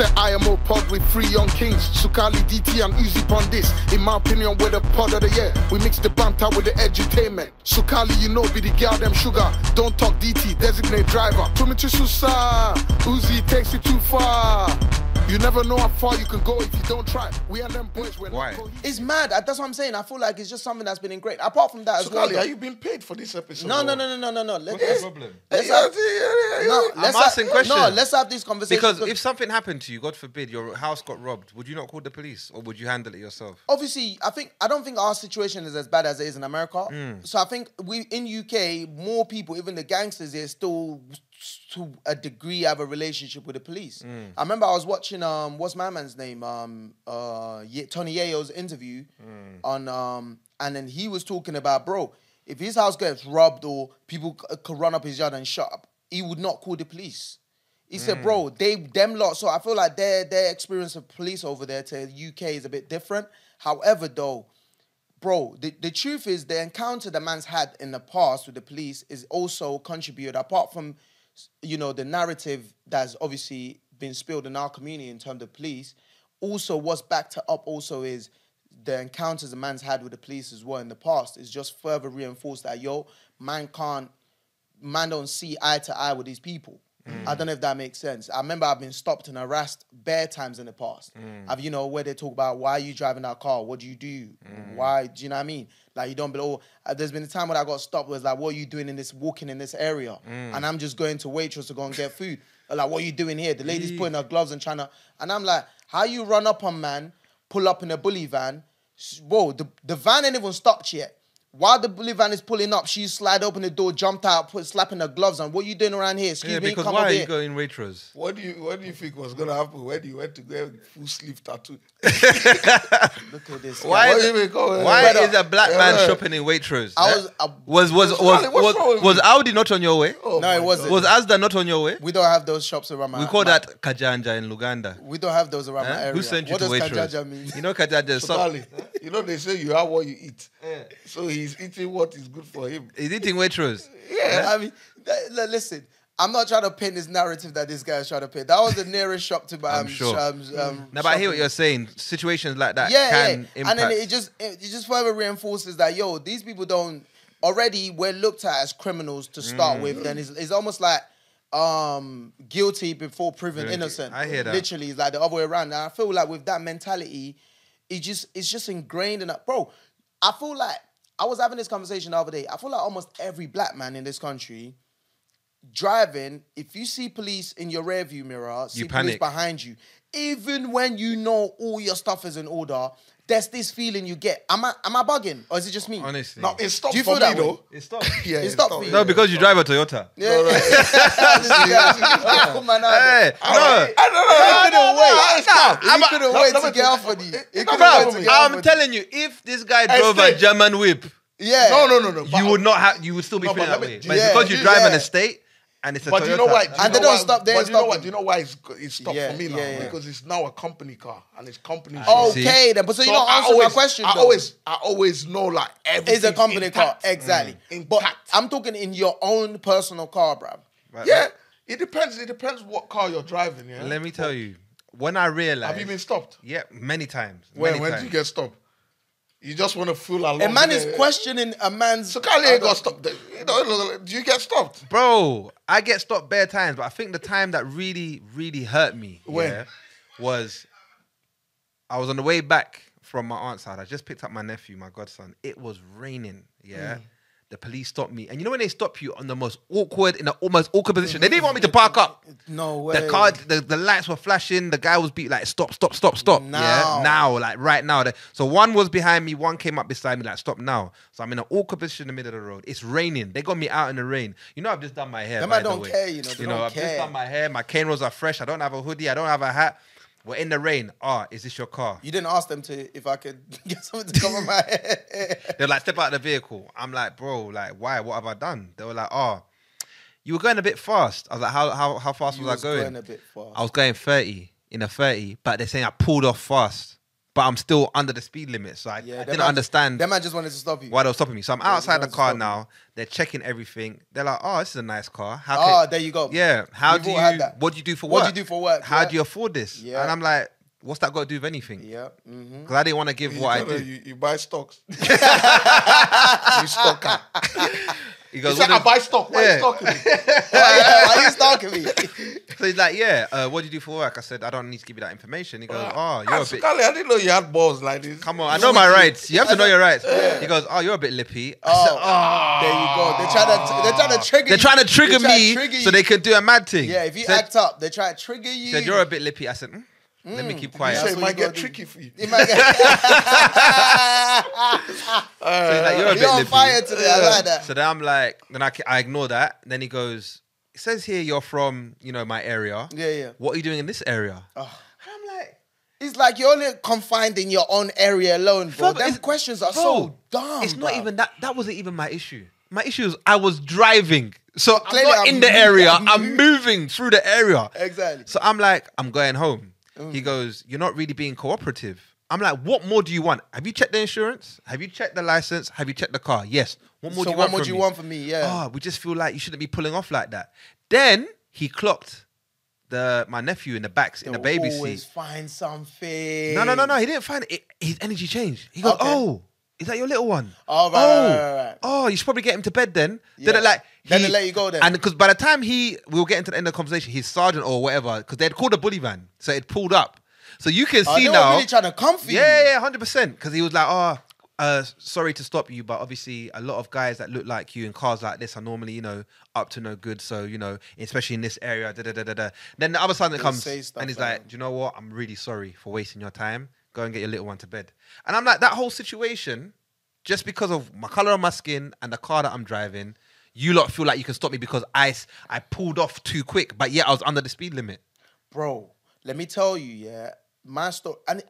the IMO pod with three young kings. Sukali, DT, and Uzi Pon this. In my opinion, we're the pod of the year. We mix the banter with the edutainment. Sukali, you know, be the girl them sugar. Don't talk DT, designate driver. To me to Susa, Uzi takes it too far. You never know how far you can go if you don't try. We and them boys, we're Why? not. It's mad. That's what I'm saying. I feel like it's just something that's been ingrained. Apart from that as So, well. Kali, though- are you being paid for this episode? no, no, no, no, no, no, no. Let's, What's the let's, problem? let's have, no, I'm let's asking have, questions. No, let's have these conversations. Because if something happened to you, God forbid, your house got robbed, would you not call the police or would you handle it yourself? obviously I think I don't think our situation is as bad as it is in America. Mm. So I think we in UK more people, even the gangsters, here still to a degree have a relationship with the police. Mm. I remember I was watching um what's my man's name um uh Ye- Tony Yayo's interview Mm. on um and then he was talking about bro if his house gets robbed or people c- could run up his yard and shut up he would not call the police. He Mm. said, bro, they them lot. So I feel like their their experience of police over there to the UK is a bit different. However, though, bro, the, the truth is the encounter the man's had in the past with the police is also contributed, apart from you know, the narrative that's obviously been spilled in our community in terms of police. Also, what's backed up also is the encounters the man's had with the police as well in the past is just further reinforced that yo, man can't man don't see eye to eye with these people. Mm. I don't know if that makes sense. I remember I've been stopped and harassed bare times in the past. Mm. Have you know where they talk about why are you driving that car? What do you do? Mm. Why do you know what I mean? Like you don't belong. Oh, uh, there's been a time when I got stopped was like, what are you doing in this walking in this area? And I'm just going to waitress to go and get food. Like, what are you doing here? The lady's putting her gloves and trying to, and I'm like, how you run up on man, pull up in a bully van? Whoa, the, the van ain't even stopped yet. While the bully van is pulling up, she slid open the door, jumped out, put slapping her gloves on. What are you doing around here? Excuse yeah, me, because come why over are here. you going Waitrose? What do you What do you think was gonna happen when you went to get full sleeve tattoo? Look at this. Why is, What do you mean? Why ahead. is a black man yeah. shopping in Waitrose? I Eh? was- I- was was was Charlie, what's was, was? Aldi not on your way? Oh No, it wasn't. Was Asda not on your way? We don't have those shops around my. We call my- that Kajanja in Luganda. We don't have those around my Eh? area. Who sent you what to does Waitrose? Kajaja mean? You know Kajanja. is So, you know they say you have what you eat. So he's eating what is good for him. He's eating Waitrose. Yeah, I mean, th- li- listen. I'm not trying to paint this narrative that this guy is trying to paint. That was the nearest shop to my. I'm um, sure. Um, um, Now, but I hear what you're saying. Situations like that yeah, can yeah. impact. And then it just it just further reinforces that yo, these people don't already we're looked at as criminals to start Mm. with. Then it's, it's almost like um guilty before proven Yeah, innocent. I hear that. Literally, it's like the other way around. And I feel like with that mentality, it just it's just ingrained in that, Bro, I feel like I was having this conversation the other day. I feel like almost every black man in this country driving, if you see police in your rear view mirror, see police panic. behind you, even when you know all your stuff is in order, there's this feeling you get. Am I am I bugging? Or is it just me? Honestly. No, it stopped Do you for feel me that way? though. It stopped. Yeah, It it stopped stopped. for you. No, because you drive a Toyota. Yeah, yeah. Come on, Hey, now. no. He couldn't wait. I'm He a- couldn't wait to get off on you. He couldn't no, wait to no, get off I'm on telling you, if this guy drove a Estate. German whip, you. Yeah. No, no, no, no. you would not have. You would still be No, feeling that let me- way. But yeah, because you drive an yeah. estate and it's a But Toyota. you know why? Do you And know they don't why- stop- they But ain't you know stopping. what? Do you know why it's it's stopped Yeah, for me now? yeah, yeah. Because it's now a company car and it's company. Shit. Okay, then. But so, you So don't I answer my always- question. I though. always, I always know like everything. It's a company car, exactly. Mm. But I'm talking in your own personal car, bruv. Right, Yeah, it depends. It depends what car you're driving. Yeah. Let me tell you, when I realized, Have you been stopped? yeah, many times. When many when times. did you get stopped? You just want to fool along. A man is it. questioning a man's. So Kali ain't got stopped. You know, do you get stopped? Bro, I get stopped bare times, but I think the time that really, really hurt me When? yeah, was I was on the way back from my aunt's house. I just picked up my nephew, my godson. It was raining. Yeah. Mm. The police stopped me. And you know when they stop you on the most awkward, in the almost awkward position? They didn't want me to park up. No way. The car, the, the lights were flashing. The guy was beat like stop, stop, stop, stop. Now. Yeah, now, like right now. The- So one was behind me, one came up beside me, like stop now. So I'm in an awkward position in the middle of the road. It's raining. They got me out in the rain. You know, I've just done my hair. Them man don't way. care, you know, they you know, I've care. just done my hair. My cane rolls are fresh. I don't have a hoodie. I don't have a hat. We're in the rain. Ah, is this your car? You didn't ask them to if I could get something to cover my head. They're like, step out of the vehicle. I'm like, bro, like, why? What have I done? They were like, oh, you were going a bit fast. I was like, how how how fast You was, was I going? going a bit fast. I was going 30 in a 30, but they're saying I pulled off fast. But I'm still under the speed limit. So I, I didn't man- understand Them man just wanted to stop you. why they were stopping me. So I'm Yeah, outside the car stop me. now. They're checking everything. They're like, "Oh, this is a nice car. How ah, Oh, can- there you go. Yeah. How We've do all had you? that. What do you do for What do you do for work? How Yeah. do you afford this? Yeah. And I'm like, what's that got to do with anything? Yeah. Mm-hmm. Because I didn't want to give You, what I tell do. you, you buy stocks. you stock her. He goes, said, "What I buy stock. Why Yeah. you stocking me? Why, why you stalking me? So he's like, yeah. Uh, what do you do for work? I said, I don't need to give you that information. He goes, oh, you're a bit. I didn't know you had balls like this. Come on, I know my rights. You have to know your rights. He goes, oh, you're a bit lippy. I said, Oh, there you go. They're trying to they're trying to trigger. They're you. trying to trigger They're trying me to trigger so they could do a mad thing. Yeah, if you said, act up, they try to trigger you. said, you're a bit lippy. I said, mm, let me mm. keep You quiet. That's it might get do. tricky for you. It might get- So he's like, you're a You're on fire today. I like that. So then I'm like, then I, I ignore that. Then he goes, it says here you're from, you know, my area. Yeah, yeah. What are you doing in this area? Oh. And I'm like, It's like you're only confined in your own area alone, bro. Them questions are bro, so dumb. It's not bruv. even that. That wasn't even my issue. My issue is I was driving. So I'm not I'm in the moving, area. I'm I'm moving through the area. Exactly. So I'm like, I'm going home. Mm. He goes, You're not really being cooperative. I'm like, What more do you want? Have you checked the insurance? Have you checked the license? Have you checked the car? Yes. What more So do you what want? would from you me? want from me? Yeah. Oh, we just feel like you shouldn't be pulling off like that. Then he clocked the my nephew in the backs in the baby always seat. find something. No, no, no, no. He didn't find it. His energy changed. He goes, Okay. "Oh, is that your little one? Oh, right, oh, right, right, right. oh, you should probably get him to bed then." Yeah. Then it like Then they let you go then. And because by the time he we were getting to the end of the conversation, his sergeant or whatever, because they'd called a bully van, so it pulled up. So you can Oh, see they were now. really trying to you. Yeah, yeah, hundred percent. Because he was like, "Oh, uh, sorry to stop you, but obviously a lot of guys that look like you in cars like this are normally, you know, up to no good. So you know, especially in this area, da da da da da." Then the other They comes and he's like like, "Do you know what? I'm really sorry for wasting your time. Go and get your little one to bed." And I'm like, that whole situation, just because of my color of my skin and the car that I'm driving. You lot feel like you can stop me because i pulled off too quick, but yet I was under the speed limit. bro, let me tell you, yeah, my story, and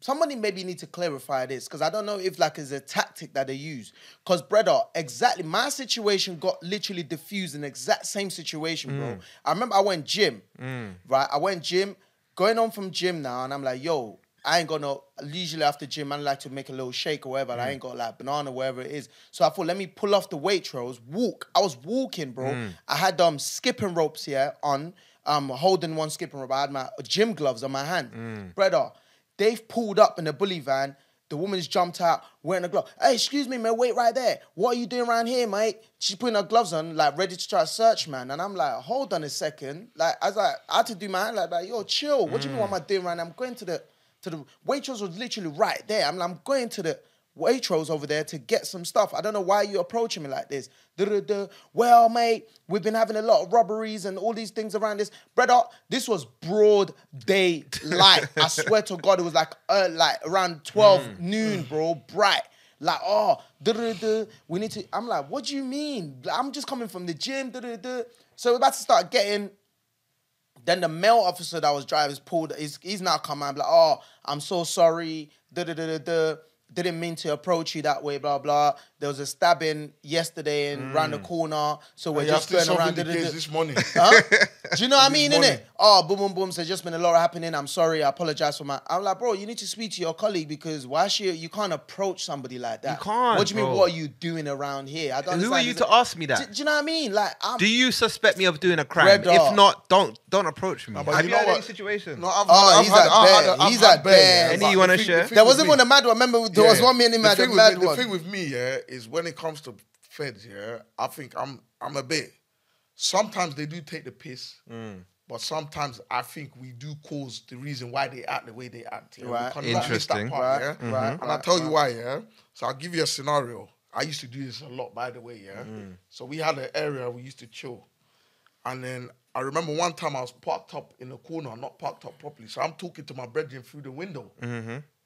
somebody maybe need to clarify this because I don't know if like it's a tactic that they use. Because brother, exactly, my situation got literally diffused in the exact same situation, bro. Mm. I remember I went gym, mm. right? I went gym, going on from gym now, and I'm like, yo. I ain't gonna usually after gym. I like to make a little shake or whatever. I ain't got like banana, wherever it is. So I thought, let me pull off the weight Waitrose, walk. I was walking, bro. I had um skipping ropes here on, um holding one skipping rope. I had my gym gloves on my hand, brother. They've pulled up in a bully van. The woman's jumped out wearing a glove. Hey, excuse me, man, wait right there. What are you doing around here, mate? She's putting her gloves on, like ready to try to search, man. And I'm like, hold on a second. Like, I was like, I had to do my hand like that. Yo, chill. What do you mean? What am I doing right now? I'm going to the to the Waitrose was literally right there. I'm, I'm going to the Waitrose over there to get some stuff. I don't know why you're approaching me like this. Duh-duh-duh. Well, mate, we've been having a lot of robberies and all these things around this. Brother, this was broad day light. I swear to God, it was like uh, like around 12 noon, bro. Bright. Like, oh, duh-duh-duh. we need to. I'm like, what do you mean? I'm just coming from the gym. duh-duh-duh. So we're about to start getting then the male officer that was driving is pulled. He's, he's now come out like, oh, I'm so sorry. Da da da da da. Didn't mean to approach you that way. Blah blah. There was a stabbing yesterday and round the corner, so we're Mm. You just have going around. the da, da, case this morning. Huh? Do you know what I mean, morning. innit? Oh, boom, boom, boom. So just been a lot happening. I'm sorry. I apologize for my. I'm like, bro, you need to speak to your colleague because why she you can't approach somebody like that. You can't, What do you mean? What are you doing around here? I don't. Who are you to it- ask me that? Do, do you know what I mean? Like, I'm. Do you suspect me of doing a crime? Red if dot. not, don't don't approach me. No, but Have you you know had any situation? No, I've, Oh, I've he's had, at I've bear. He's at bear, bear. yeah, Any you wanna share? the there wasn't me- one a mad one. Remember, there was one man in the mad, thing with mad me, one. The thing with me, yeah, is when it comes to feds, yeah, I think I'm I'm a bit. Sometimes they do take the piss, Mm. but sometimes I think we do cause the reason why they act the way they act. Yeah? Right. can't not miss that Interesting. part, Right, yeah? mhm. right, And I'll tell you why, yeah. So I'll give you a scenario. I used to do this a lot, by the way, yeah. Mm. So we had an area we used to chill, and then I remember one time I was parked up in the corner, not parked up properly. So I'm talking to my brethren through the window.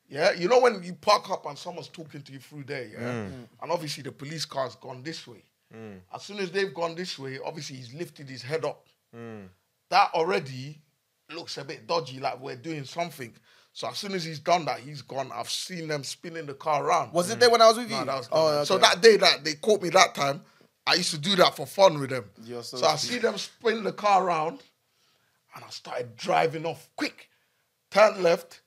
Yeah, you know when you park up and someone's talking to you through there, yeah, mm. Mm. and obviously the police car's gone this way. Mm. As soon as they've gone this way, obviously he's lifted his head up. That already looks a bit dodgy, like we're doing something. So as soon as he's done that, he's gone. I've seen them spinning the car around. Was it there when I was with you? No, that was oh, So that day that they caught me that time, I used to do that for fun with them. You're so so I see them spin the car around, and I started driving off quick. Turn left,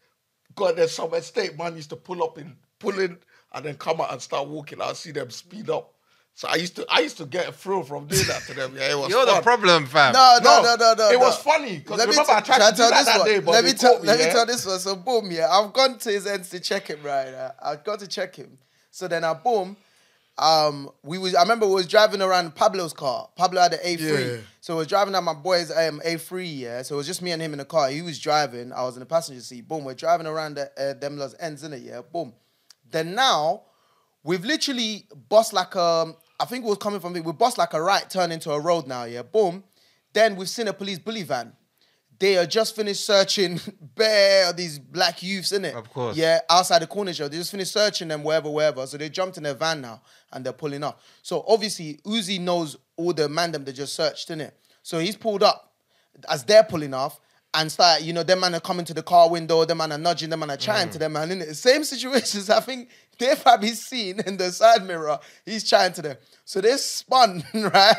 God, there's some estate man used to pull up in, pull in, and then come out and start walking. I see them speed up. So I used to, I used to get a thrill from doing that to them. Yeah, it was You're the problem, fam. No, no, no, no, no. It no. was funny because Let me, remember I t- tried shall to do that that one. day, but let me tell, me, let yeah? me tell this one. So boom, yeah, I've gone to his ends to check him, right? Uh, I've got to check him. So then I boom. Um, we was I remember we was driving around Pablo's car. Pablo had an A3. Yeah. So I was driving at my boy's um, A3, yeah. So it was just me and him in the car. He was driving, I was in the passenger seat. Boom, we're driving around the, uh, them los ends in it, yeah. Boom. Then now we've literally bust like a I think it was coming from we bust like a right turn into a road now, yeah. Boom. Then we've seen a police bully van. They are just finished searching bare these black youths in it. Of course. Yeah, outside the corner show. They just finished searching them wherever, wherever. So they jumped in their van now and they're pulling up. So obviously Uzi knows all the man them they just searched in it. So he's pulled up as they're pulling off and start, you know, them man are coming to the car window, them man are nudging, them man are chatting to mm. them man in it. Same situations, I think they've probably seen in the side mirror, he's chatting to them. So they spun, right?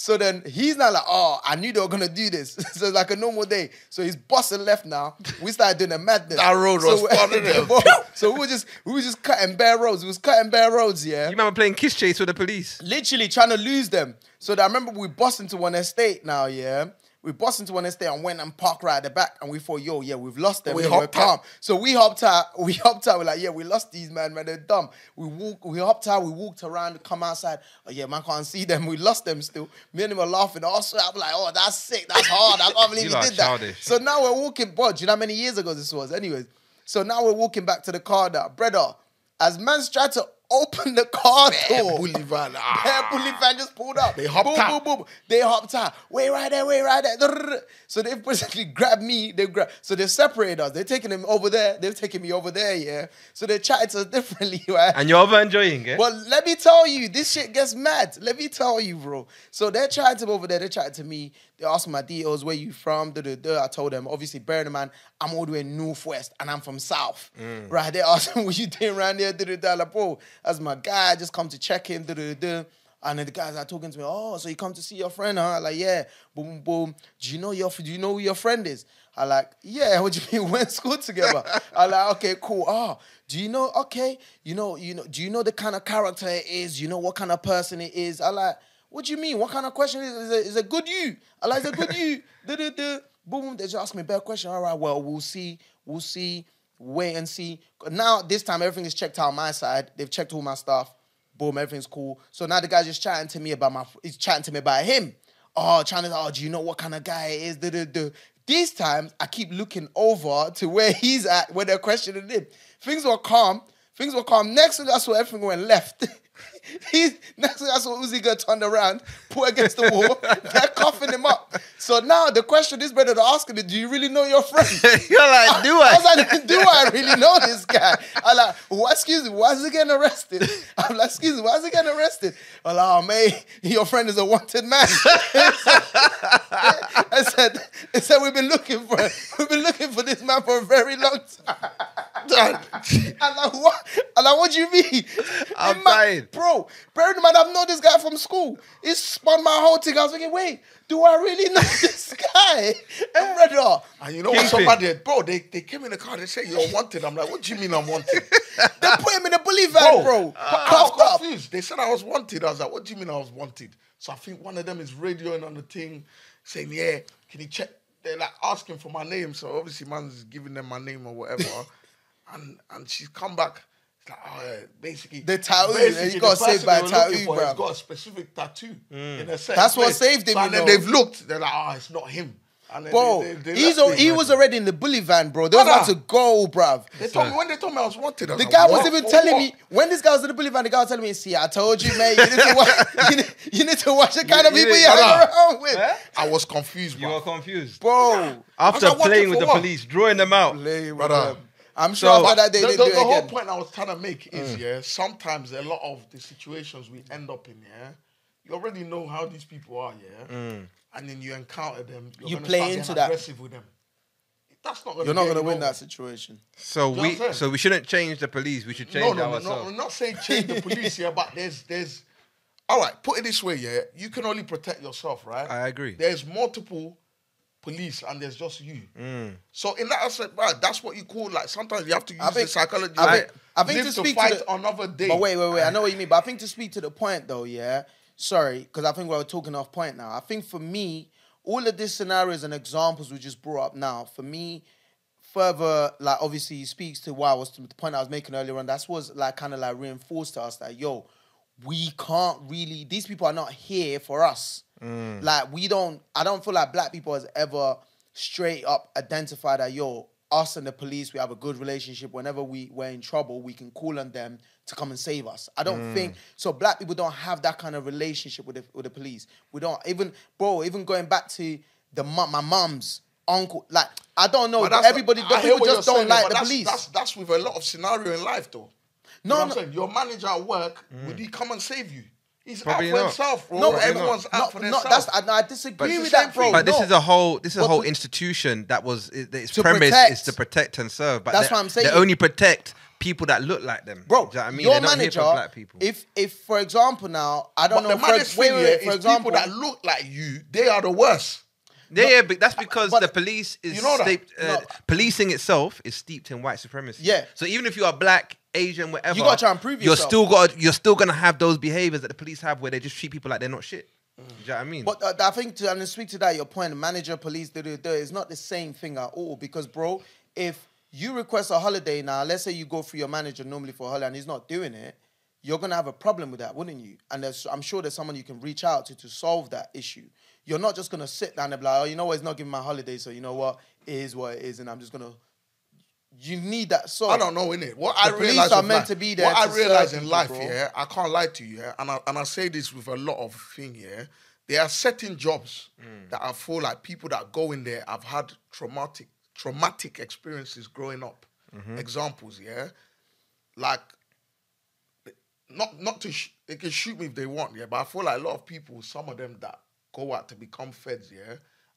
So then he's not like, oh, I knew they were gonna do this. so it's like a normal day. So he's busting left now. We started doing a madness. That road was so, fun, so we were just we were just cutting bare roads. We was cutting bare roads, yeah You remember playing kiss chase with the police? literally trying to lose them. So that I remember we bust into one estate now, yeah. We bust into one estate and went and parked right at the back, and we thought, yo, yeah, we've lost them. We hopped we're calm. out. So we hopped out. We hopped out. We're like, yeah, we lost these man, man. They're dumb. We walk. We hopped out. We walked around. Come outside. Oh yeah, man, can't see them. We lost them still. Me and him were laughing. Oh, also, I'm like, oh, that's sick. That's hard. I can't believe You he did that. So now we're walking. Bro, do you know how many years ago this was? Anyways, so now we're walking back to the car. Now, brother, as man's tried to open the car door. bully van. Ah. Bully van just pulled up. They hopped boom, out. Boom, boom, They hopped out. Wait right there, wait right there. So they basically grabbed me. They grab. So they separated us. They're taking him over there. They're taking me over there. Yeah. So they chatted to us differently, right? And you're over enjoying it? Well, let me tell you, this shit gets mad. Let me tell you, bro. So they're chatting to me over there. They're chatting to me. They asked my details, where you from? Da, da, da. I told them, obviously, bearing in mind, I'm all the way northwest and I'm from south. Right? They asked me, what you doing around here? Da, da, da. Like, bro, that's my guy. I just come to check da, da. And then the guys are talking to me, oh, so you come to see your friend, huh? Like, yeah. Boom, boom. Do you know your do you know who your friend is? I like, yeah, what do you mean? We went to school together. I like, okay, cool. Oh, do you know? Okay, you know, you know, do you know the kind of character it is? You know what kind of person it is? I like, what do you mean? What kind of question is it? Is it, is it good you? I like, is it good you? Da, da. Boom, boom. They just ask me a better question. All right, well, we'll see. We'll see. Wait and see. Now, this time, everything is checked out on my side. They've checked all my stuff. Boom, everything's cool. So now the guy's just chatting to me about my. He's chatting to me about him. Oh, trying to. Oh, do you know what kind of guy it is? Da, da. These times, I keep looking over to where he's at when they're questioning him. Things were calm. Things were calm. Next that's where everything went left. He's next thing that's what Uzi got turned around, put against the wall. They're coughing him up. So now the question is better to asking is, do you really know your friend? You're like, do I I? was like, do I really know this guy? I'm like, what, excuse me, why is he getting arrested? I'm like, excuse me, why is he getting arrested? I'm like, oh, your friend is a wanted man. I said, I said, we've been looking for we've been looking for this man for a very long time. I'm like, what? I'm like, what do you mean? I'm The Bro, bear in mind, I've known this guy from school. He spun my whole thing. I was thinking, wait, do I really know this guy? And brother, And you know what? Somebody, bro, they, they came in the car. They said, you're wanted. I'm like, what do you mean I'm wanted? they put him in a bully van, bro. I Cuffed was up. confused. They said I was wanted. I was like, what do you mean I was wanted? So I think one of them is radioing on the thing, saying, yeah, can you check? They're like asking for my name. So obviously, man's giving them my name or whatever. and and she's come back. It's like, yeah, basically. The tattoo, basically, he got the saved by a tattoo, looking for bruv. has got a specific tattoo in a mm. certain That's what place. saved him, So, and then know. they've looked. They're like, oh, it's not him. And Bro, they, they, they he's left he was already in the bully van, bro. They was about to go, bruv. They told me when they told me I was wanted. I was The like, guy was even telling what? me when this guy was in the bully van. The guy was telling me, "See, I told you, man. You need to watch. you, need, you need to watch the kind of You- you people need- you hang around with, Huh? I was confused, You bro. were confused. bro." After I was like, playing with for the what? police, drawing them out. Lay with Brother. them. I'm sure So- after that they the, didn't the- do the it whole again. point I was trying to make is, mm. yeah, sometimes a lot of the situations we end up in, yeah, you already know how these people are, yeah, mm. and then you encounter them, you're You play start into that. aggressive with them. That's not gonna. You're not gonna win that situation. So Do you know we, what I'm saying? so we shouldn't change the police. We should change No, no, no, no. ourselves. I'm not saying change the police here, but there's, there's. All right, put it this way, yeah. You can only protect yourself, right? I agree. There's multiple police and there's just you. Mm. So in that aspect, right, that's what you call like. Sometimes you have to use I think- the psychology. I think- like, I think live to to speak to fight the- another day. But wait, wait, wait. I know what you mean. But I think to speak to the point though, yeah. Sorry, because I think we're talking off point now. I think for me, all of these scenarios and examples we just brought up now, for me, further like obviously speaks to why I was the point I was making earlier on. That's was like kind of like reinforced to us that yo, we can't really. These people are not here for us. Mm. Like we don't. I don't feel like black people has ever straight up identified that yo, us and the police, we have a good relationship. Whenever we we're in trouble, we can call on them to come and save us. I don't mm. think so. Black people don't have that kind of relationship with the, with the police. We don't even, bro. Even going back to the my mom's uncle. Like I don't know. Everybody, I people just don't saying, like the that's, police. That's that's with a lot of scenario in life, though. No, you know no. I'm saying? Your manager at work would mm. he come and save you? He's Probably out for not. himself, bro. no, Probably everyone's no, out for no, themselves. that's I, I disagree But with that, bro. thing. But this is a whole this is a whole to- institution that was it- its To premise protect. is to protect and serve. But That's what I'm saying. They only protect people that look like them. Bro, you know what I mean? your here manager, for black people. if if for example now, I don't but know, the for, wait, wait, wait, for is example, people that look like you, they are the worst. yeah, yeah, but that's because but- the police is You know that? steeped, uh, No. policing itself is steeped in white supremacy. Yeah. So even if you are black, Asian, whatever, You gotta try and prove You're yourself. still got you're still gonna have those behaviors that the police have where they just treat people like they're not shit. Do you know what I mean? But uh, I think to and to speak to that, your point, manager, police, do da, da, it's not the same thing at all. Because, bro, if you request a holiday now, let's say you go through your manager normally for a holiday and he's not doing it, you're gonna have a problem with that, wouldn't you? And there's, I'm sure there's someone you can reach out to to solve that issue. You're not just gonna sit down and be like, oh, you know what, he's not giving my holiday, so you know what, it is what it is, and I'm just gonna. You need that solved. I don't know, innit? What I The police realize are meant life- to be there What I realize in life, bro. yeah, I can't lie to you, yeah, and I and I say this with a lot of thing, yeah. There are certain jobs Mm. that I feel like people that go in there have had traumatic traumatic experiences growing up. Mm-hmm. Examples, yeah, like not not to sh- they can shoot me if they want, yeah, but I feel like a lot of people, some of them that go out to become feds, yeah,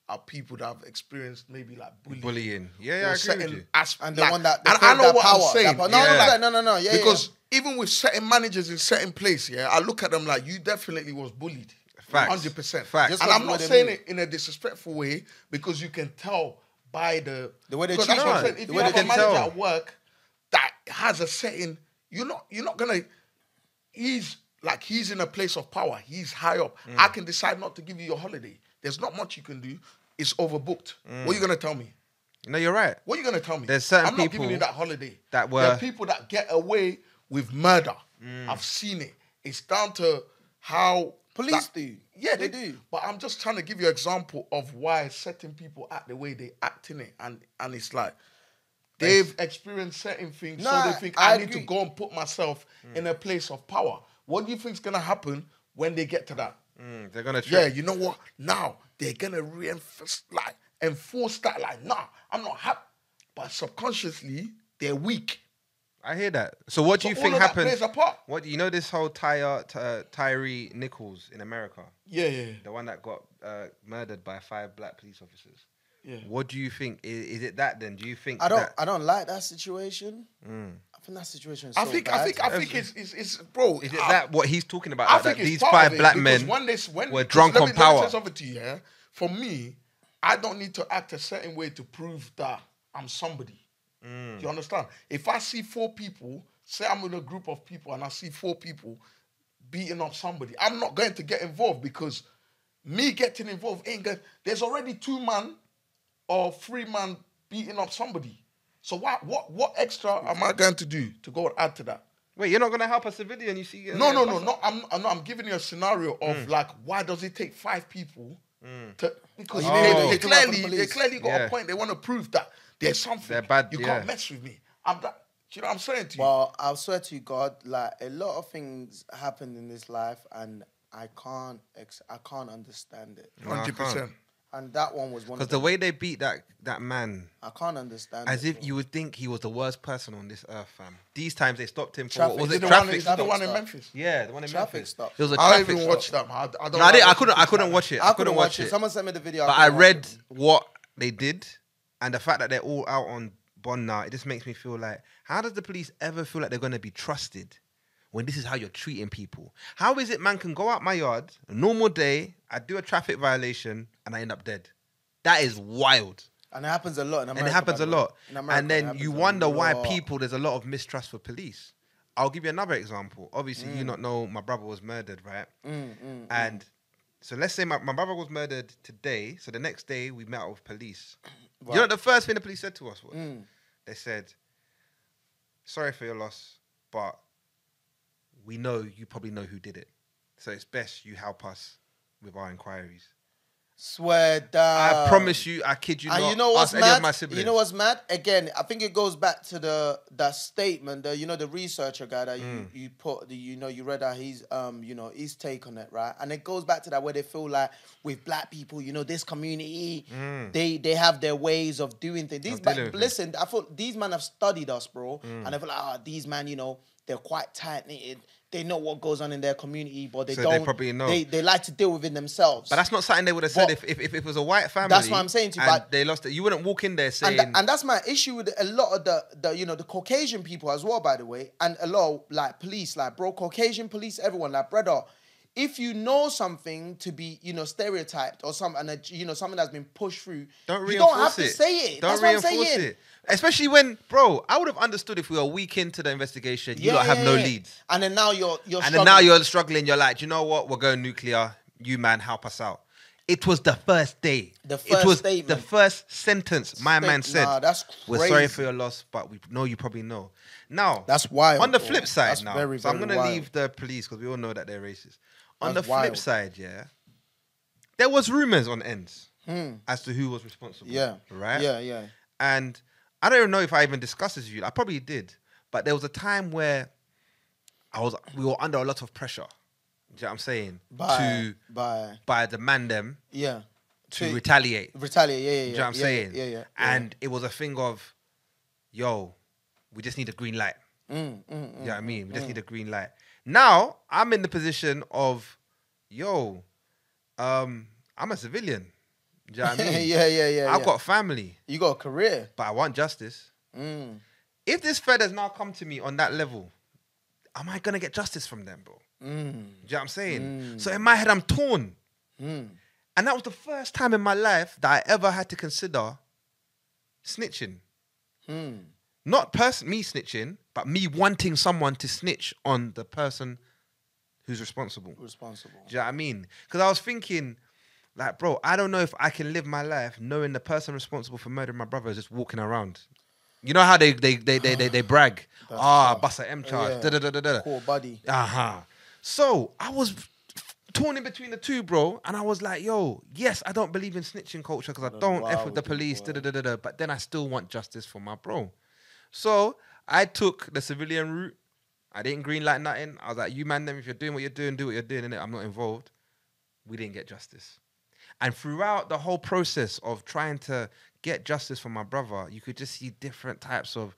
are people that have experienced maybe like bullying. Bullying. Yeah, yeah, I agree certain with you. as- And the like- one that they and I know that what power, I'm that saying. power. No, no, Yeah. no, no, no, yeah, yeah, because even with certain managers in certain place, yeah, I look at them like you definitely was bullied. Facts. Hundred percent. Facts. And I'm not saying mean. it in a disrespectful way because you can tell by the The way they treat that's what I'm you. saying. If The you way have they a manager tell. at work that has a setting, you're not you're not gonna. He's like he's in a place of power. He's high up. Mm. I can decide not to give you your holiday. There's not much you can do. It's overbooked. What are you mm. gonna tell me? No, you're right. What are you gonna tell me? There's certain I'm not giving you that holiday. that were there are people that get away with murder. Mm. I've seen it. It's down to how Police that- do. Yeah, They they, do. do. But I'm just trying to give you an example of why certain people act the way they act in it, and and it's like they've experienced certain things, Nah, so they think I I, need to go and put myself mm. in a place of power. What do you think is gonna happen when they get to that? Mm, they're gonna Yeah, you know what? Now they're gonna reinforce like enforce that. Like, nah, I'm not happy. But subconsciously, they're weak. I hear that. So what do So you all think of that happens? plays a part. What you know this whole Ty, Ty, Tyre Nichols in America, Yeah, yeah, the one that got uh, murdered by five black police officers. yeah. What do you think? Is, is it that then? Do you think I don't, that- I don't like that situation. Mm. I think that situation is I so think, bad. I think, I think it's, it's, it's bro. is it I- that what he's talking about? I like think that it's these part five of it black men when this, when, were drunk on me, let me power. say to you, yeah? For me, I don't need to act a certain way to prove that I'm somebody. Mm. Do you understand? If I see four people, say I'm in a group of people and I see four people beating up somebody, I'm not going to get involved because me getting involved ain't going. There's already two man or three man beating up somebody. So what what what extra am I going to do to go and add to that? Wait, you're not gonna help us a civilian? You see? No, no, no, no. I'm, I'm, not, I'm giving you a scenario of Mm. like, why does it take five people to? Because Oh, they, they, they come out from clearly, the they clearly got Yeah. a point. They want to prove that there's something. They're bad, You yeah. can't mess with me. I'm that. You know what I'm saying to you? Well, I swear to you, God, like a lot of things happen in this life, and I can't, ex- I can't understand it. Hundred can't. percent. And that one was one Because the them. way they beat that that man, I can't understand. as it, if bro. you would think he was the worst person on this earth, fam. These times they stopped him for Traffic. what was it? the one, Traffic. is it the stop. one in Memphis? Yeah, the one in Traffic Memphis. stop. It was a I traffic didn't even stop. watch them. I, I don't. No, I, didn't, I couldn't. I couldn't watch it. I couldn't watch it. it. Someone sent me the video. But I couldn't read what they did, and the fact that they're all out on bond now, it just makes me feel like, how does the police ever feel like they're going to be trusted when this is how you're treating people? How is it man can go out my yard, a normal day, I do a traffic violation, and I end up dead? That is wild. And it happens a lot in America. and it happens a lot. America, and then you wonder why people there's a lot of mistrust for police. I'll give you another example. Obviously, Mm. you not know my brother was murdered, right? and so let's say my, my brother was murdered today. So the next day we met with police. You know the first thing the police said to us was? Mm. They said, "Sorry for your loss, but we know you probably know who did it. So it's best you help us with our inquiries." Swear down. I promise you, I kid you and not. you know what's mad? You know what's mad? Again, I think it goes back to the that statement, the you know the researcher guy that Mm. you, you put the you know you read out his um you know his take on it, right? And it goes back to that where they feel like with black people, you know, this community, they they have their ways of doing things. These Mm. Of but dealing with it. listen, I thought these men have studied us, bro, Mm. and I feel like ah, these men, you know, they're quite tight knitted. They know what goes on in their community, but they So don't. probably know. They, they like to deal with it themselves. But that's not something they would have said if, if, if it was a white family. That's what I'm saying to you, but- they lost it. You wouldn't walk in there saying, and, and that's my issue with a lot of the, the you know the Caucasian people as well, by the way, and a lot of, like police, like bro, Caucasian police, everyone, like brother. If you know something to be you know stereotyped or some and a, you know something that's been pushed through, don't you reinforce don't have it. to say it. Don't that's what I'm reinforce saying. it. Especially when, bro, I would have understood if we were a week into the investigation. You Yeah, don't have yeah, no yeah. leads. and then now you're you're And then now struggling. you're struggling. You're like, you know what? We're going nuclear. You man, help us out. It was the first day. The it first was statement. the first sentence my State- man said. Nah, that's We're sorry for your loss, but we know you probably know. Now, That's wild, On the bro. flip side, That's now, very, so I'm gonna wild. leave the police because we all know that they're racist. On That's the flip side, yeah, there was rumors on ends as to who was responsible. Hmm. yeah, right. yeah, yeah. And I don't even know if I even discussed this with you. I probably did, but there was a time where I was we were under a lot of pressure. Do you know what I'm saying? By to by by the man them yeah to To- retaliate. retaliate. Yeah, yeah, yeah. Do you know what I'm yeah, saying? Yeah, yeah. yeah. And it was a thing of, yo, we just need a green light. Mm, mm, You mm. know what I mean? We just need a green light. Now I'm in the position of, yo, um, I'm a civilian. Do you know what I mean? yeah, yeah, yeah. I've yeah. got family, you got a career. but I want justice. Mm. If this Fed has now come to me on that level, am I gonna get justice from them, bro? Mm. Do you know what I'm saying? So in my head, I'm torn. Mm. And that was the first time in my life that I ever had to consider snitching. Mm. Not person me snitching, but me wanting someone to snitch on the person who's responsible. Responsible. Do you know what I mean? Because I was thinking, like, bro, I don't know if I can live my life knowing the person responsible for murdering my brother is just walking around. You know how they they they they they, they brag, That's ah, tough. bust a M charge, Yeah. da da da da da. Cool buddy. Uh huh. So I was torn in between the two, bro, and I was like, yo, yes, I don't believe in snitching culture because I don't f with the police, da da da da da. But then I still want justice for my bro. So I took the civilian route. I didn't green light nothing. I was like, you man, them, if you're doing what you're doing, do what you're doing, innit? I'm not involved. We didn't get justice. And throughout the whole process of trying to get justice for my brother, you could just see different types of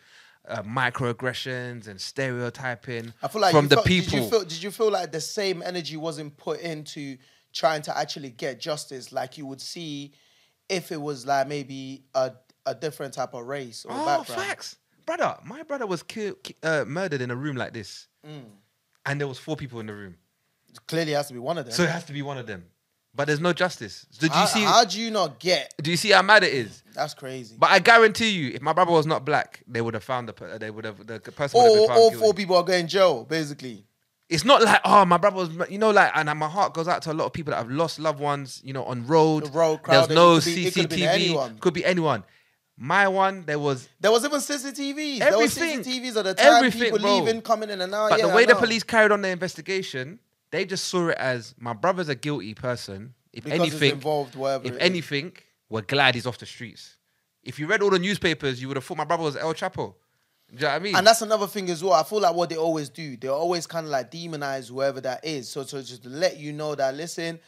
uh, microaggressions and stereotyping I feel like from the felt, people. Did you, feel, did you feel like the same energy wasn't put into trying to actually get justice, like you would see if it was like maybe a a different type of race or oh, background? facts, brother. My brother was killed, uh, murdered in a room like this, Mm. and there was four people in the room, Clearly, it has to be one of them. so it has to be one of them. But there's no justice. So do how, you see? how do you not get? do you see how mad it is? That's crazy. But I guarantee you, if my brother was not black, they would have found the per- they would have the person All, all four people are going jail, basically. It's not like oh my brother was you know like and my heart goes out to a lot of people that have lost loved ones you know on road. The road crowd. There's no be- it could have been CCTV. Could be anyone. My one there was There was even CCTVs. There was Everything. CCTVs at the time. Everything, people bro. leaving, coming in and out. But yeah, the way the police carried on the investigation, they just saw it as my brother's a guilty person. If Because it's anything, involved, whatever if it is. anything, we're glad he's off the streets. If you read all the newspapers, you would have thought my brother was El Chapo. Do you know what I mean? And that's another thing as well. I feel like what they always do, they always kind of like demonize whoever that is. So, so just to let you know that, listen,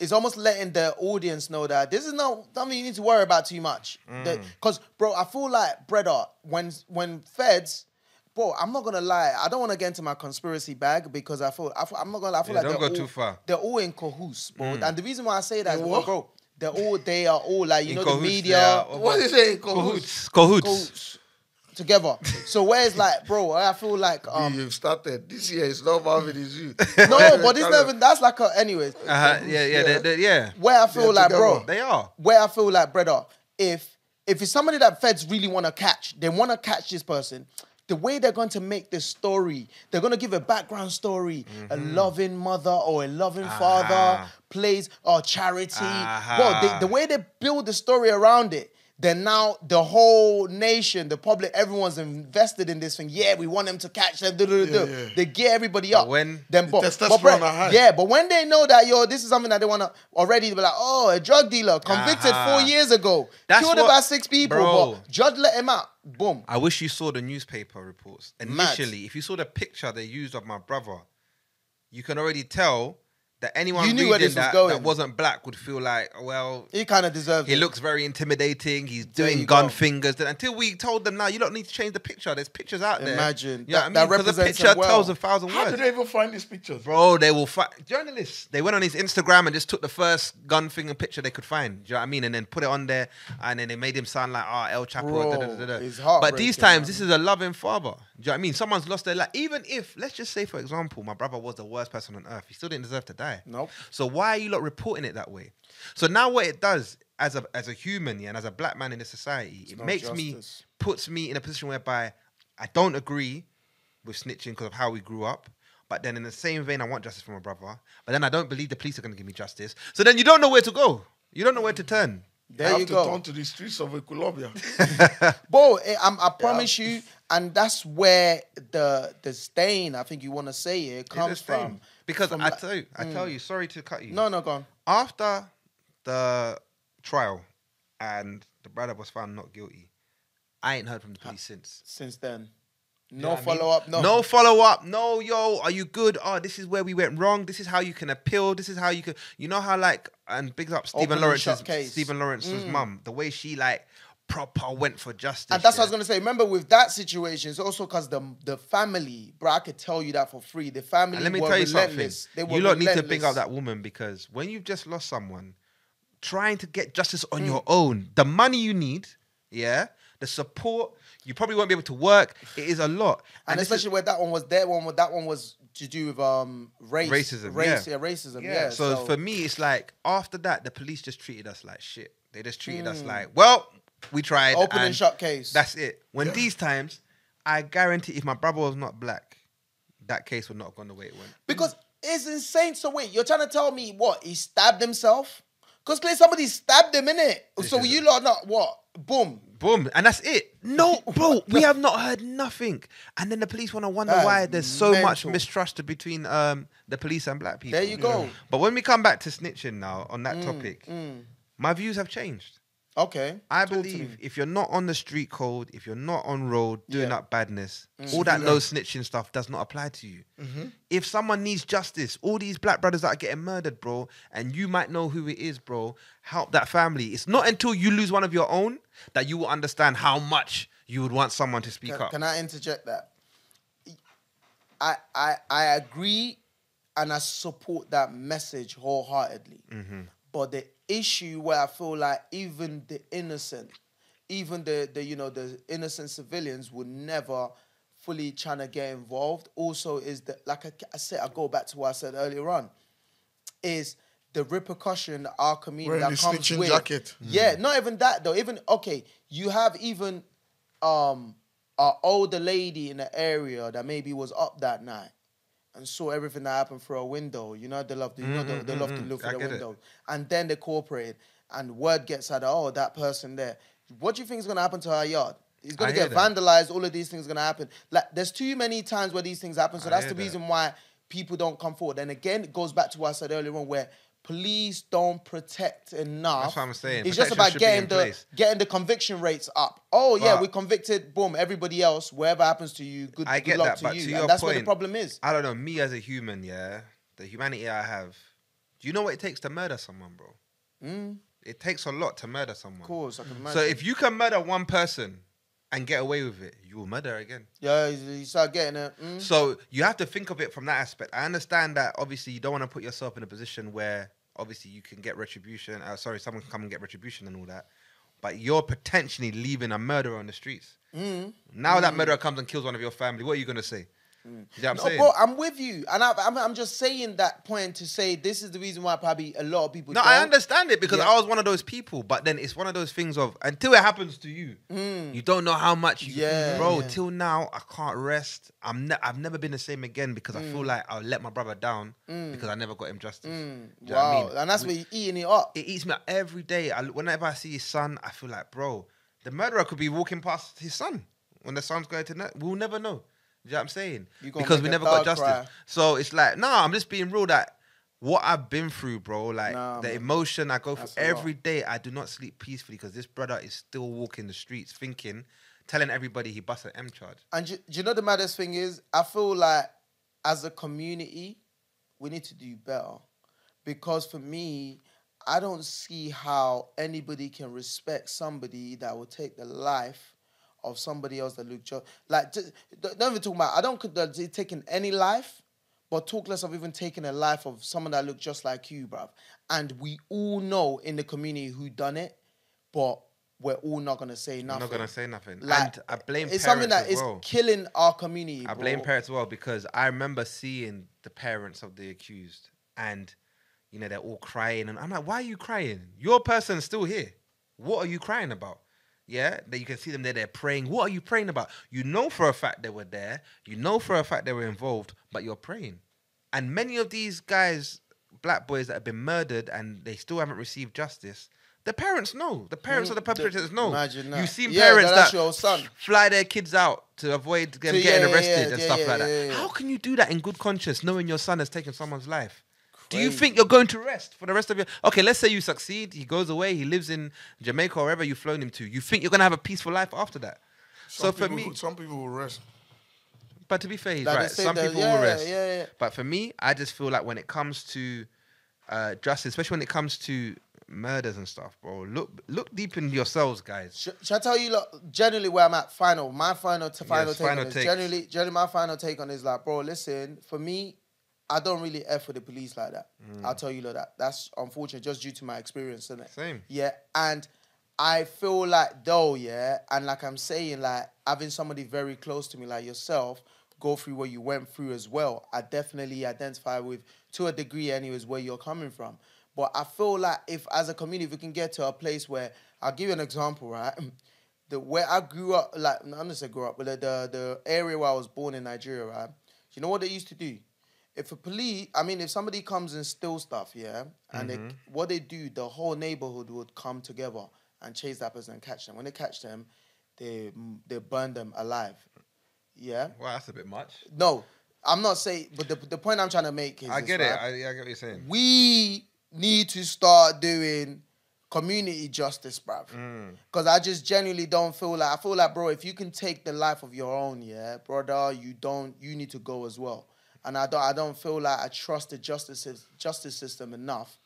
it's almost letting the audience know that this is not something you need to worry about too much. Mm. Because, bro, I feel like, brother, when when feds, bro, I'm not gonna lie, I don't want to get into my conspiracy bag because I feel, I feel I'm not gonna lie, I feel Yeah, like don't they're go all, too far. Mm. They're all in cahoots, bro. And the reason why I say that is In because, bro, they're all they are all like you In know cahoots, the media. are- What is it? Cahoots. cahoots, cahoots. Cahoots. together. so where's like, bro, I feel like um You've started. This year it's not Marvin, it's you. no, but it's never that's like a anyways. Uh-huh. Yeah, yeah, they- they- yeah. Where I feel They're like, bro. They are. where I feel like, brother, if if it's somebody that feds really want to catch, they want to catch this person. The way they're going to make this story, they're going to give a background story. A loving mother or a loving father Mm-hmm. Ah. plays or charity. They, the way they build the story around it, then now the whole nation, the public, everyone's invested in this thing. Yeah, we want them to catch them. duh, duh, duh, duh. Yeah, yeah. They get everybody up. when then, the but, testosterone but, bro, yeah, but when they know that yo, this is something that they want to already be like, oh, a drug dealer convicted Uh-huh. four years ago, That's killed what- about six people, Bro. but judge let him out. Boom. I wish you saw the newspaper reports. Mad. Initially, if you saw the picture they used of my brother, you can already tell that anyone You knew reading where this was that, going. that wasn't black would feel like, well, He kind of deserved he it. looks very intimidating. He's There doing gun go. fingers. Then Until we told them, now you don't need to change the picture. There's pictures out there. Imagine. You know That- what I that mean? 'Cause the represents picture well. tells a thousand How words. did they even find these pictures? Bro, they will find journalists. They went on his Instagram and just took the first gun finger picture they could find. Do you know what I mean? And then put it on there, and then they made him sound like ah El Chapo. Bro, da, da, da, da. it's But these times, man. this is a loving father. Do you know what I mean? Someone's lost their life. Even if, let's just say, for example, my brother was the worst person on earth, he still didn't deserve to die. Nope. So why are you not reporting it that way? So now what it does as a as a human, yeah, and as a black man in this society, it no makes me puts me in a position whereby I don't agree with snitching because of how we grew up. But then in the same vein, I want justice for my brother. But then I don't believe the police are going to give me justice. So then you don't know where to go. You don't know where to turn. They There have you to go. turn to the streets of Equilobia. Bro, eh, I'm, I promise you, and that's where the the stain, I think you want to say it, comes from. Because from I like- tell you, I tell you, sorry to cut you. No, no, go on. After the trial and the brother was found not guilty, I ain't heard from the police since. Since then, You no know what I mean? follow up. No, No follow up. No, yo, are you good? Oh, this is where we went wrong. This is how you can appeal. This is how you can. You know how like and big up Stephen Lawrence's. Mm. Stephen Lawrence's mum. The way she like proper went for justice. And that's what I was gonna say. Remember, with that situation, it's also because the the family, bro. I could tell you that for free. The family And let me were tell you something. relentless. They were You lot need to relentless. big up that woman because when you've just lost someone, trying to get justice Mm. on your own, the money you need, yeah, the support, you probably won't be able to work. It is a lot, and, is- especially where that one was. That one, that one was to do with um race, Racism, race, yeah. yeah, racism, Yeah. yeah. so, for me, it's like after that, the police just treated us like shit. They just treated us like, well, we tried. Mm. open and and shut case. That's it. When these times, I guarantee, if my brother was not black, that case would not have gone the way it went. Because it's insane. So wait, you're trying to tell me what? He stabbed himself? Because clearly somebody stabbed him in it. So you lot not what? Boom. Boom, and that's it. No, bro, we have not heard nothing. And then the police want to wonder That why there's so much mistrust between um the police and black people. There you go. But when we come back to snitching now on Mm, that topic, my views have changed. Okay. I Talk believe if you're not on the street code, if you're not on road doing Yeah. up badness, Mm. all that no snitching stuff does not apply to you. Mm-hmm. If someone needs justice, all these black brothers that are getting murdered, bro, and you might know who it is, bro, help that family. It's not until you lose one of your own that you will understand how much you would want someone to speak Can, up. can I interject that? I, I I agree and I support that message wholeheartedly. Mm-hmm. But the issue where I feel like even the innocent, even the, the you know the innocent civilians would never fully trying to get involved. Also, is that like I, I said, I go back to what I said earlier on, is the repercussion that our community Wearing that the comes with. jacket. Yeah, not even that though. Even okay, you have even um an older lady in the area that maybe was up that night and saw everything that happened through a window. You know, they love to, you know, they, they mm-hmm, love to mm-hmm. look I through the get it. window. And then they cooperated and word gets out, oh, that person there. What do you think is gonna happen to her yard? It's I hear get that. vandalized, all of these things are gonna happen. Like there's too many times where these things happen. So I that's the that. reason why people don't come forward. And again, it goes back to what I said earlier on where police don't protect enough. That's what I'm saying. It's just about getting the place. getting the conviction rates up. Oh yeah, But- we convicted. Boom. Everybody else, whatever happens to you, good, I good get luck that, to but you. to and your that's where the problem is. I don't know, me as a human, yeah, the humanity I have, do you know what it takes to murder someone, bro? It takes a lot to murder someone. Of course, I can imagine. So if you can murder one person and get away with it, you will murder again. yeah, you you start getting it. mm. So you have to think of it from that aspect. I understand that obviously you don't want to put yourself in a position where obviously you can get retribution. Uh, sorry, someone can come and get retribution and all that. but you're potentially leaving a murderer on the streets. Mm. Now that murderer comes and kills one of your family, what are you gonna say? You know I'm bro, I'm with you, and I, I'm, I'm just saying that point to say this is the reason why probably a lot of people. No, don't. I understand it because Yeah. I was one of those people, but then it's one of those things of until it happens to you, you don't know how much you, Mm. Yeah, bro. yeah. Till now, I can't rest. I'm, ne- I've never been the same again because I Mm. feel like I'll let my brother down because I never got him justice. Do you know what Wow, I mean? and that's We- where you're eating it up. it eats me up every day. I, whenever I see his son, I feel like, bro, the murderer could be walking past his son when the son's going to. Ne- we'll never know. Do you know what I'm saying? Because we never got justice. cry. So it's like, nah, I'm just being real. That what I've been through, bro, like Nah, the man. emotion I go through every day, I do not sleep peacefully because this brother is still walking the streets, thinking, telling everybody he busted M charge. And do, do you know the maddest thing is? I feel like as a community, we need to do better. Because for me, I don't see how anybody can respect somebody that will take the life of somebody else that look just like. Just, don't don't even talk about. I don't it taking any life, but talk less of even taking a life of someone that looked just like you, bruv. And we all know in the community who done it, but we're all not gonna say I'm nothing. not gonna say nothing. Like, and I blame it's something that is well. killing our community. I bro. blame parents as well because I remember seeing the parents of the accused and you know they're all crying and I'm like, why are you crying? Your person's still here. What are you crying about? Yeah, that you can see them there, they're praying. What are you praying about? You know for a fact they were there. You know for a fact they were involved, but you're praying. And many of these guys, black boys that have been murdered and they still haven't received justice, the parents know. The parents of the Mm, perpetrators know. imagine that. You've seen Yeah, parents that- that your son. fly their kids out to avoid them So, getting yeah, yeah, arrested yeah, and stuff like that. How can you do that in good conscience, knowing your son has taken someone's life? Do you think you're going to rest for the rest of your? Okay, let's say you succeed. He goes away. He lives in Jamaica or wherever you've flown him to. You think you're gonna have a peaceful life after that? Some so for people- me, some people will rest. but to be fair, he's Like right. Some people yeah, will rest. yeah, yeah. But for me, I just feel like when it comes to uh, justice, especially when it comes to murders and stuff, bro, look look deep in yourselves, guys. Should, Shall I tell you look, generally where I'm at? Final, my final to final Yes, take final on this. Generally, generally my final take on is like, bro, listen, for me, I don't really f with the police like that. I'll tell you like that. That's unfortunate, just due to my experience in it. Mm. Same. Yeah, and I feel like though, yeah, and like I'm saying, like having somebody very close to me, like yourself, go through what you went through as well. I definitely identify with, to a degree, anyways, where you're coming from. But I feel like if, as a community, if we can get to a place where I'll give you an example, right? The where I grew up, like I'm not say grew up, but the, the the area where I was born in Nigeria, right? You know what they used to do? If a police, I mean, if somebody comes and steals stuff, yeah, and they, what they do, the whole neighborhood would come together and chase that person and catch them. When they catch them, they they burn them alive. Yeah. Wow, that's a bit much. No, I'm not saying, but the the point I'm trying to make is I this, get it. right? I, I get what you're saying. we need to start doing community justice, bruv. Mm. Because I just genuinely don't feel like I feel like, bro, if you can take the life of your own, yeah, brother, you don't you need to go as well. And I don't I don't feel like I trust the justice justice system enough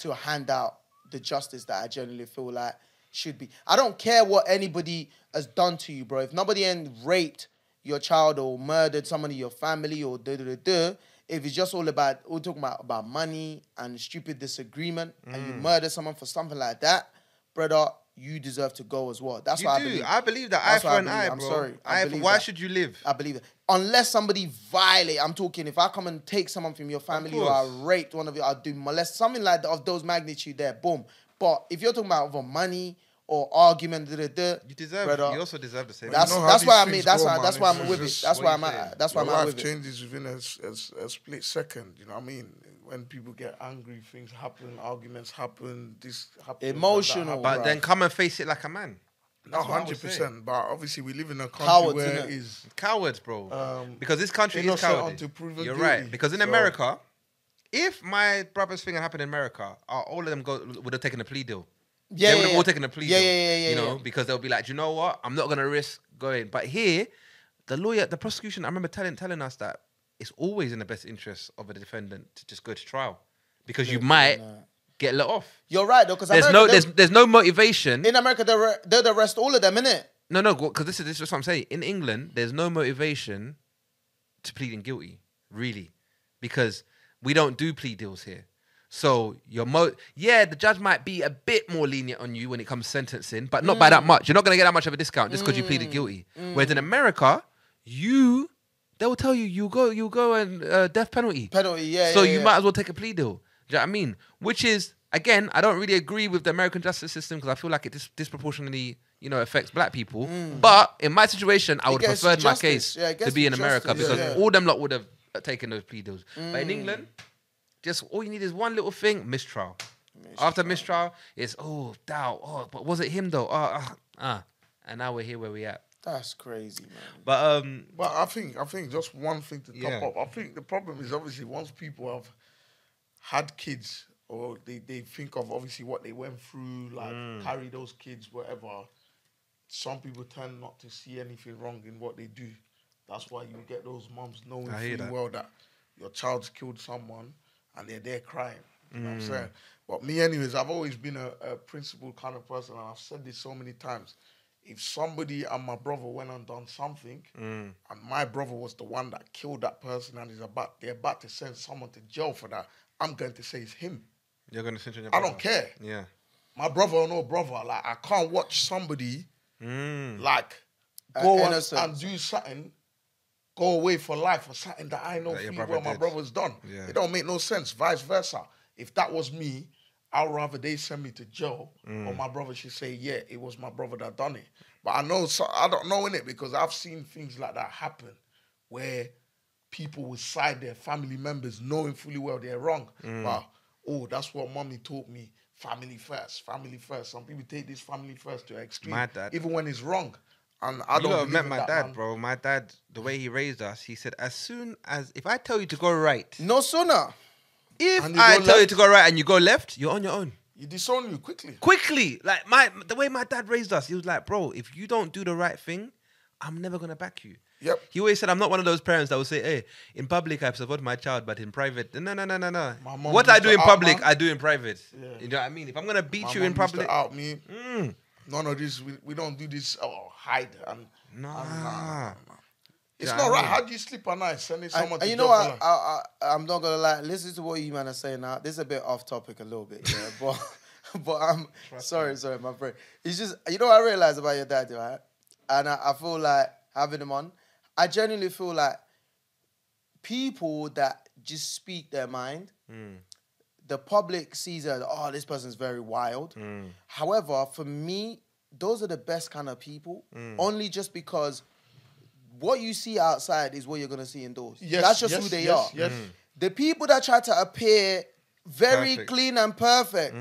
to hand out the justice that I genuinely feel like should be. I don't care what anybody has done to you, bro. If nobody ain't raped your child or murdered somebody in your family or da da da da, if it's just all about we're talking about about money and stupid disagreement and Mm. you murder someone for something like that, brother, you deserve to go as well. That's you what do. I believe. I believe that That's eye for an eye, I'm sorry. I believe why that. should you live? I believe it. Unless somebody violate, I'm talking. If I come and take someone from your family or I course. raped one of you, I do molest something like that of those magnitude there. Boom. But if you're talking about over money or argument, da, da, da, You deserve. brother, you also deserve the same. That's You know that's why I mean that's go, why man. that's why I'm with it. That's why I'm at. That's why Your I'm life with it. changes within a split second. You know what I mean? When people get angry, things happen, arguments happen, this happens. Emotional, that but Bruh. then come and face it like a man. No, That's what hundred percent. But obviously, we live in a country Cowards, where innit? Cowards, bro. Um, because this country is innocent cowardly. You're guilty. right. Because in So- America, if my brother's thing had happened in America, uh, all of them go, would have taken a plea deal. Yeah, they yeah, would have yeah. all taken a plea Yeah, deal. yeah, yeah, yeah, You know, yeah. because they'll be like, you know what? I'm not gonna risk going. But here, the lawyer, the prosecution, I remember telling telling us that it's always in the best interest of a defendant to just go to trial because you might get let off. You're right though, because There's no there's there's no motivation. in America they're re- they'd arrest all of them, innit? No, no, because this is this is what I'm saying. In England, there's no motivation to pleading guilty, really, because we don't do plea deals here. So your mo yeah, the judge might be a bit more lenient on you when it comes to sentencing, but not by that mm. much. You're not gonna get that much of a discount just because you pleaded mm. guilty. Mm. Whereas in America, you they will tell you you go you go and uh, death penalty. Penalty, yeah. so yeah, you yeah. might as well take a plea deal. Do you know what I mean? Which is again, I don't really agree with the American justice system because I feel like it dis- disproportionately, you know, affects black people. But in my situation, I would have gets preferred my case Yeah, to be in America justice, because yeah. all them lot would have taken those plea deals. But in England, just all you need is one little thing: mistrial. After mistrial, it's oh doubt. Oh, but was it him though? Oh, ah, ah. And now we're here where we at. That's crazy, man. But um, But I think I think just one thing to top Yeah. up. I think the problem is obviously once people have had kids or they, they think of obviously what they went through, like Mm. carry those kids, whatever. Some people tend not to see anything wrong in what they do. That's why you get those moms knowing fully that. well that your child's killed someone and they're there crying. You know what I'm Mm. saying? But me, anyways, I've always been a, a principled kind of person, and I've said this so many times. If somebody and my brother went and done something, Mm. and my brother was the one that killed that person, and is about they're about to send someone to jail for that, I'm going to say it's him. you're gonna censure your I don't care. Yeah. My brother or no brother, like I can't watch somebody Mm. like Uh, go and, and do something, go away for life for something that I know That your brother well my brother's done. Yeah. It don't make no sense. Vice versa. If that was me, I'd rather they send me to jail Mm. or my brother should say, yeah, it was my brother that done it. But I know, so I don't know in it because I've seen things like that happen where people will side their family members knowing fully well they're wrong. Mm. But, oh, that's what mommy taught me. Family first, family first. Some people take this family first to extreme, My dad- even when it's wrong. And I you don't have met my dad, man. bro. My dad, the way he raised us, he said, as soon as if I tell you to go right, No sooner. if I tell you to go right and you go left, you're on your own. You disown you quickly. Quickly, like my the way my dad raised us, he was like, bro, if you don't do the right thing, I'm never gonna back you. Yep. He always said, I'm not one of those parents that will say, hey, in public I support my child, but in private, no, no, no, no, no. What I do in public, man. I do in private. Yeah. You know what I mean? If I'm gonna beat My you in mom used to public, out me. mm, None of this. We, we don't do this. Oh, hide and. nah. and nah, nah, nah. It's Yeah, not I right. How do you sleep at night sending someone and to you know what? I, I, I'm not gonna lie. Listen to what you man are saying now. This is a bit off topic a little bit, yeah. but but I'm sorry, sorry, my friend. It's just you know what I realized about your dad, right? And I, I feel like having him on. I genuinely feel like people that just speak their mind. Mm. The public sees it as, oh, this person's very wild. Mm. However, for me, those are the best kind of people. Mm. Only just because what you see outside is what you're gonna see indoors. Yes, That's just yes, who they yes, are. yes. The people that try to appear very Perfect. clean and perfect,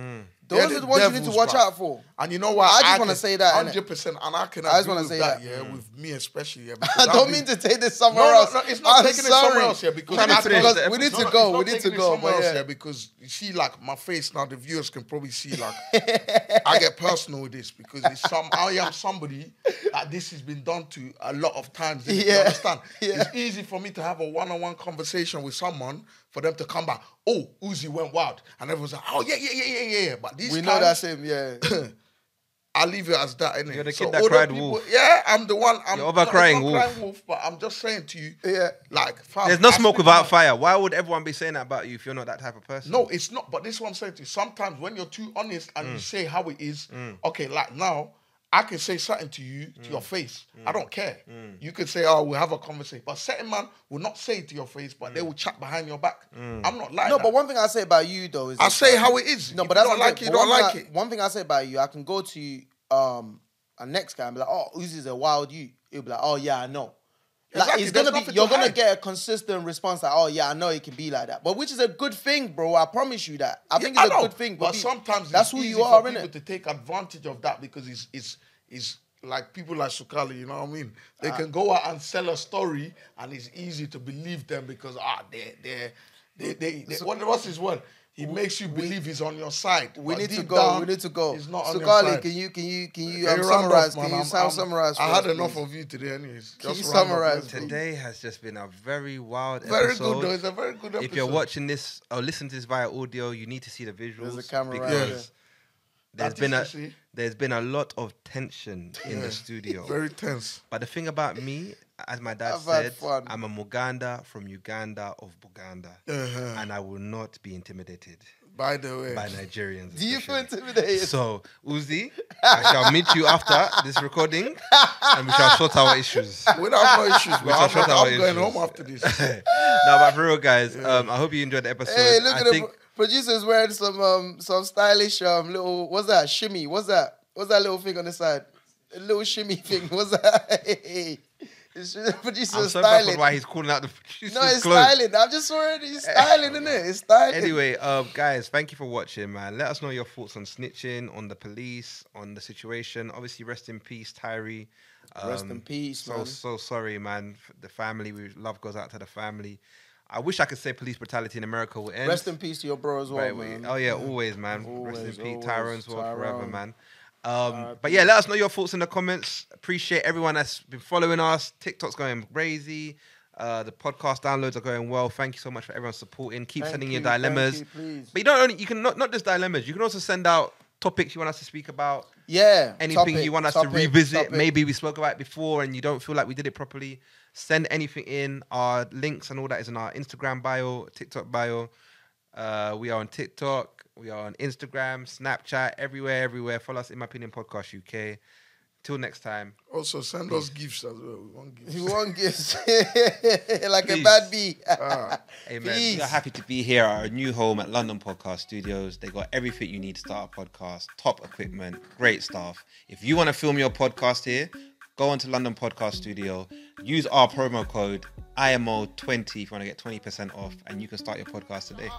those They're are the ones you need to watch out for. And you know what? I just wanna say that, 100%. And I can I just wanna say that, that. yeah, mm. with me especially. Yeah, I don't mean to take this somewhere No, no, else. no, it's not I'm taking it somewhere else, yeah, because I- because the we need to no, go. We need to go. somewhere else, yeah. because you see, like my face now, the viewers can probably see, like I get personal with this because it's some. I am somebody that this has been done to a lot of times. You Yeah. understand? Yeah. It's easy for me to have a one-on-one conversation with someone for them to come back. Oh, Uzi went wild, and everyone's like, "Oh yeah, yeah, yeah, yeah, yeah." But these We know times, that's him. Yeah. I leave it as that. Innit? You're the kid that cried people- wolf. Yeah, I'm the one. I'm You're over crying wolf. crying wolf. But I'm just saying to you, Yeah. like, fam, There's no I smoke without at- fire. Why would everyone be saying that about you if you're not that type of person? No, it's not. But this is what I'm saying to you. Sometimes when you're too honest and Mm. you say how it is, okay, like now, I can say something to you to Mm. your face. I don't care. You could say, "Oh, we'll have a conversation," but certain man will not say it to your face, but Mm. they will chat behind your back. I'm not like No, that. but one thing I say about you though is I say how it is. No, If but you that's don't like it. it. You don't one like thing I- it. One thing I say about you, I can go to um a next guy and be like, "Oh, Uzi's a wild you." He'll be like, "Oh yeah, I know." Like Exactly, it's there's gonna be, you're to gonna hide. get a consistent response like, "Oh yeah, I know it can be like that," but which is a good thing, bro. I promise you that. I Yeah, think it's a know, good thing. But be- sometimes that's it's who easy you for are, people innit? to take advantage of that because it's it's it's like people like Sukali, you know what I mean? They Ah. can go out and sell a story, and it's easy to believe them because ah, they they they they, they what, what's his word? He makes you believe he's on your side. We need to go. down, we need to go. He's not on so, your Carly, side. can you can you can you Can um, you summarize? off. Can you I'm- sound I'm- summarize? I had us, enough please? of you today, anyways. Can Just you summarize, let's go. please? Today has just been a very wild episode. Very episode. good though. It's a very good episode. If you're watching this or listening to this via audio, you need to see the visuals. There's a camera right because there. has been a is, you see. there's been a lot of tension in Yeah. the studio. Very tense. But the thing about me, as my dad I've said. I'm a Muganda from Uganda of Buganda, Uh-huh. and I will not be intimidated. By the way, by Nigerians. Do you feel intimidated? So, Uzi, I shall meet you after this recording and we shall sort our issues. we don't have no issues, We shall I'm, sort I'm our going issues. home after this. no, but for real, guys, um, I hope you enjoyed the episode. Hey, look I at the think pro- producer's wearing some um some stylish um little what's that shimmy? What's that? What's that little thing on the side? A little shimmy thing. What's that? it's the I'm so styling. why he's calling out the producer's no, it's clothes. styling. I'm just already he's styling, isn't it? It's styling. Anyway, um, guys, thank you for watching, man. Let us know your thoughts on snitching, on the police, on the situation. Obviously, rest in peace, Tyree. Rest in peace, So man. so sorry, man. The family, we love goes out to the family. I wish I could say police brutality in America will end. Rest in peace to your bro as well, Right, man. Oh yeah, always, man. Always, Rest in peace, always. Tyrone forever, man. Um, but yeah, let us know your thoughts in the comments. Appreciate everyone that's been following us. TikTok's going crazy. Uh, the podcast downloads are going well. Thank you so much for everyone supporting. Keep Thank sending you, your dilemmas. you, please. but you don't only you can not, not just dilemmas. You can also send out topics you want us to speak about. Yeah. Anything topic, you want us topic, to revisit. topic. Maybe we spoke about it before and you don't feel like we did it properly. Send anything in. Our links and all that is in our Instagram bio, TikTok bio. Uh, we are on TikTok. We are on Instagram, Snapchat, everywhere, everywhere. Follow us in my opinion podcast UK. Till next time. Also, send us gifts as well. We want gifts. You want gifts like a bad bee. Ah. Amen. Peace. We are happy to be here at our new home at London Podcast Studios. They got everything you need to start a podcast, top equipment, great staff. If you want to film your podcast here, go onto London Podcast Studio, use our promo code IMO20 if you want to get 20% off, and you can start your podcast today.